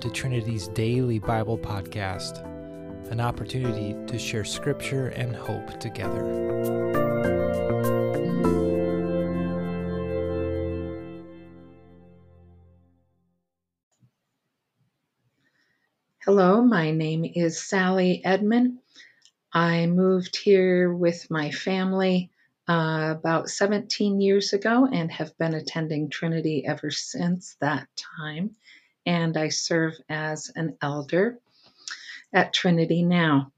to Trinity's daily Bible podcast, an opportunity to share scripture and hope together. Hello, my name is Sally Edmond. I moved here with my family uh, about 17 years ago and have been attending Trinity ever since that time. And I serve as an elder at Trinity now.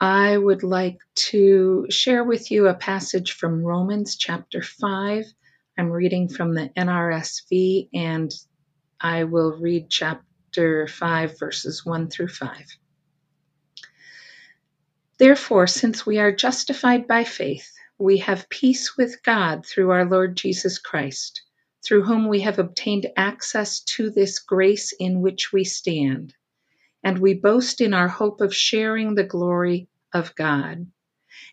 I would like to share with you a passage from Romans chapter 5. I'm reading from the NRSV and I will read chapter 5, verses 1 through 5. Therefore, since we are justified by faith, we have peace with God through our Lord Jesus Christ, through whom we have obtained access to this grace in which we stand. And we boast in our hope of sharing the glory of God.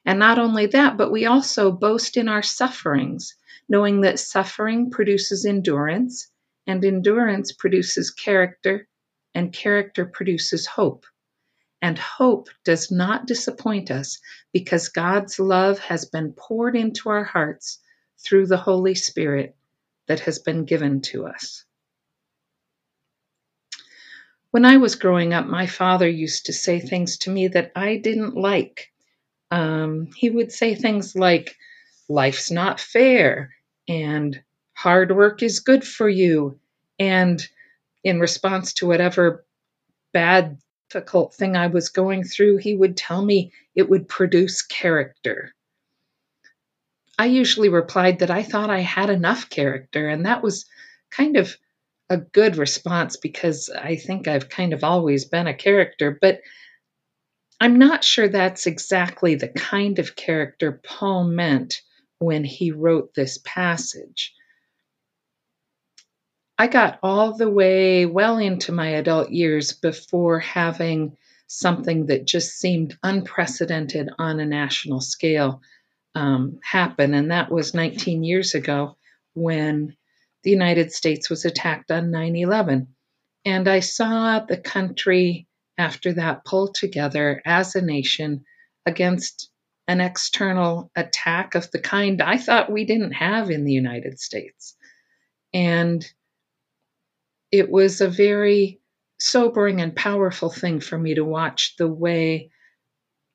And not only that, but we also boast in our sufferings, knowing that suffering produces endurance, and endurance produces character, and character produces hope. And hope does not disappoint us because God's love has been poured into our hearts through the Holy Spirit that has been given to us. When I was growing up, my father used to say things to me that I didn't like. Um, he would say things like, Life's not fair, and hard work is good for you. And in response to whatever bad difficult thing I was going through, he would tell me it would produce character. I usually replied that I thought I had enough character, and that was kind of a good response because I think I've kind of always been a character, but I'm not sure that's exactly the kind of character Paul meant when he wrote this passage. I got all the way well into my adult years before having something that just seemed unprecedented on a national scale um, happen. And that was 19 years ago when the United States was attacked on 9 11. And I saw the country after that pull together as a nation against an external attack of the kind I thought we didn't have in the United States. And it was a very sobering and powerful thing for me to watch the way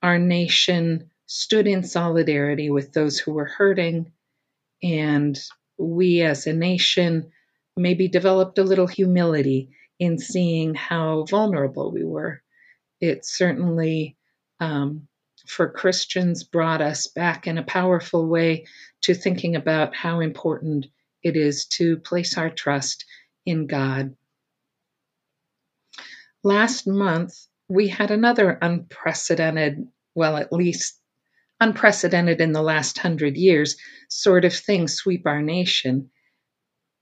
our nation stood in solidarity with those who were hurting. And we as a nation maybe developed a little humility in seeing how vulnerable we were. It certainly, um, for Christians, brought us back in a powerful way to thinking about how important it is to place our trust in God. Last month, we had another unprecedented, well, at least unprecedented in the last hundred years, sort of thing sweep our nation.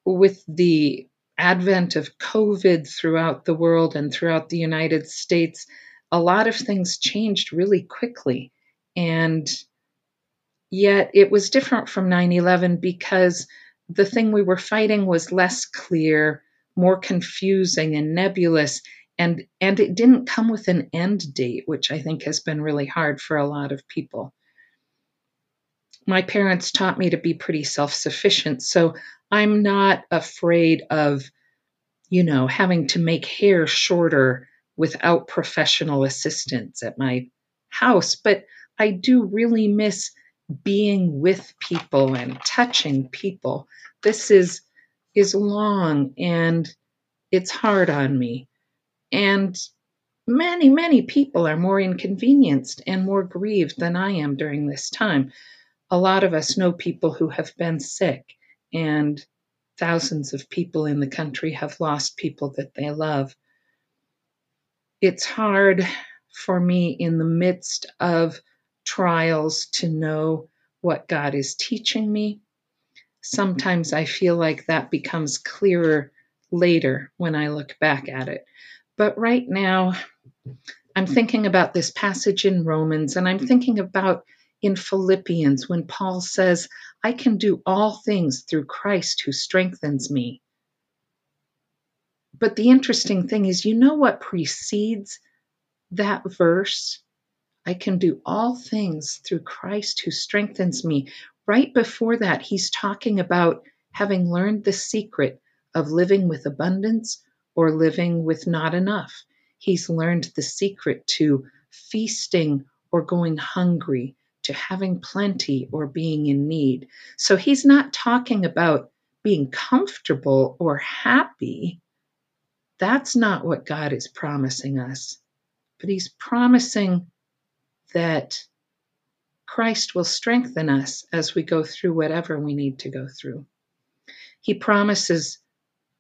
With the advent of COVID throughout the world and throughout the United States, a lot of things changed really quickly. And yet it was different from 9 11 because the thing we were fighting was less clear, more confusing and nebulous, and and it didn't come with an end date, which I think has been really hard for a lot of people. My parents taught me to be pretty self-sufficient, so I'm not afraid of you know having to make hair shorter without professional assistance at my house, but I do really miss being with people and touching people. This is is long and it's hard on me. And many, many people are more inconvenienced and more grieved than I am during this time. A lot of us know people who have been sick, and thousands of people in the country have lost people that they love. It's hard for me in the midst of trials to know what God is teaching me. Sometimes I feel like that becomes clearer later when I look back at it. But right now, I'm thinking about this passage in Romans, and I'm thinking about in Philippians when Paul says, I can do all things through Christ who strengthens me. But the interesting thing is, you know what precedes that verse? I can do all things through Christ who strengthens me. Right before that, he's talking about having learned the secret of living with abundance or living with not enough. He's learned the secret to feasting or going hungry, to having plenty or being in need. So he's not talking about being comfortable or happy. That's not what God is promising us. But he's promising that Christ will strengthen us as we go through whatever we need to go through. He promises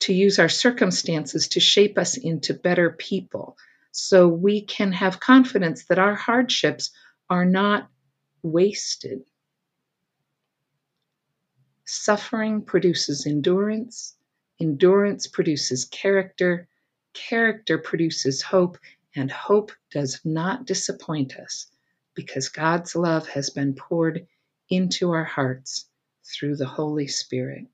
to use our circumstances to shape us into better people so we can have confidence that our hardships are not wasted. Suffering produces endurance, endurance produces character, character produces hope, and hope does not disappoint us because God's love has been poured into our hearts through the Holy Spirit.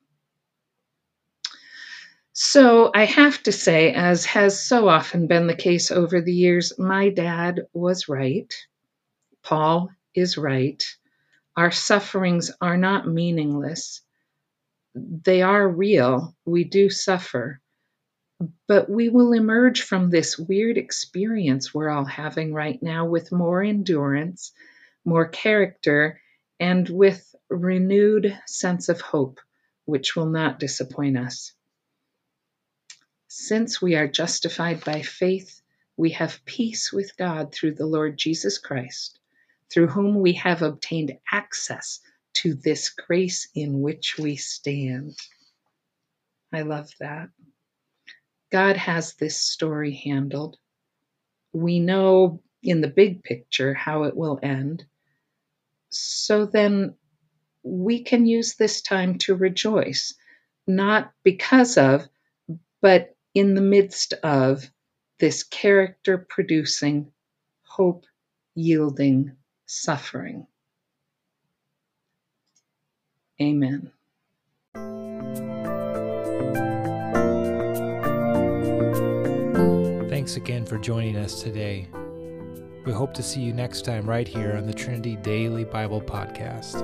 So I have to say, as has so often been the case over the years, my dad was right. Paul is right. Our sufferings are not meaningless, they are real. We do suffer. But we will emerge from this weird experience we're all having right now with more endurance, more character, and with renewed sense of hope, which will not disappoint us. Since we are justified by faith, we have peace with God through the Lord Jesus Christ, through whom we have obtained access to this grace in which we stand. I love that. God has this story handled. We know in the big picture how it will end. So then we can use this time to rejoice, not because of, but in the midst of this character producing, hope yielding suffering. Amen. Thanks again for joining us today. We hope to see you next time right here on the Trinity Daily Bible Podcast.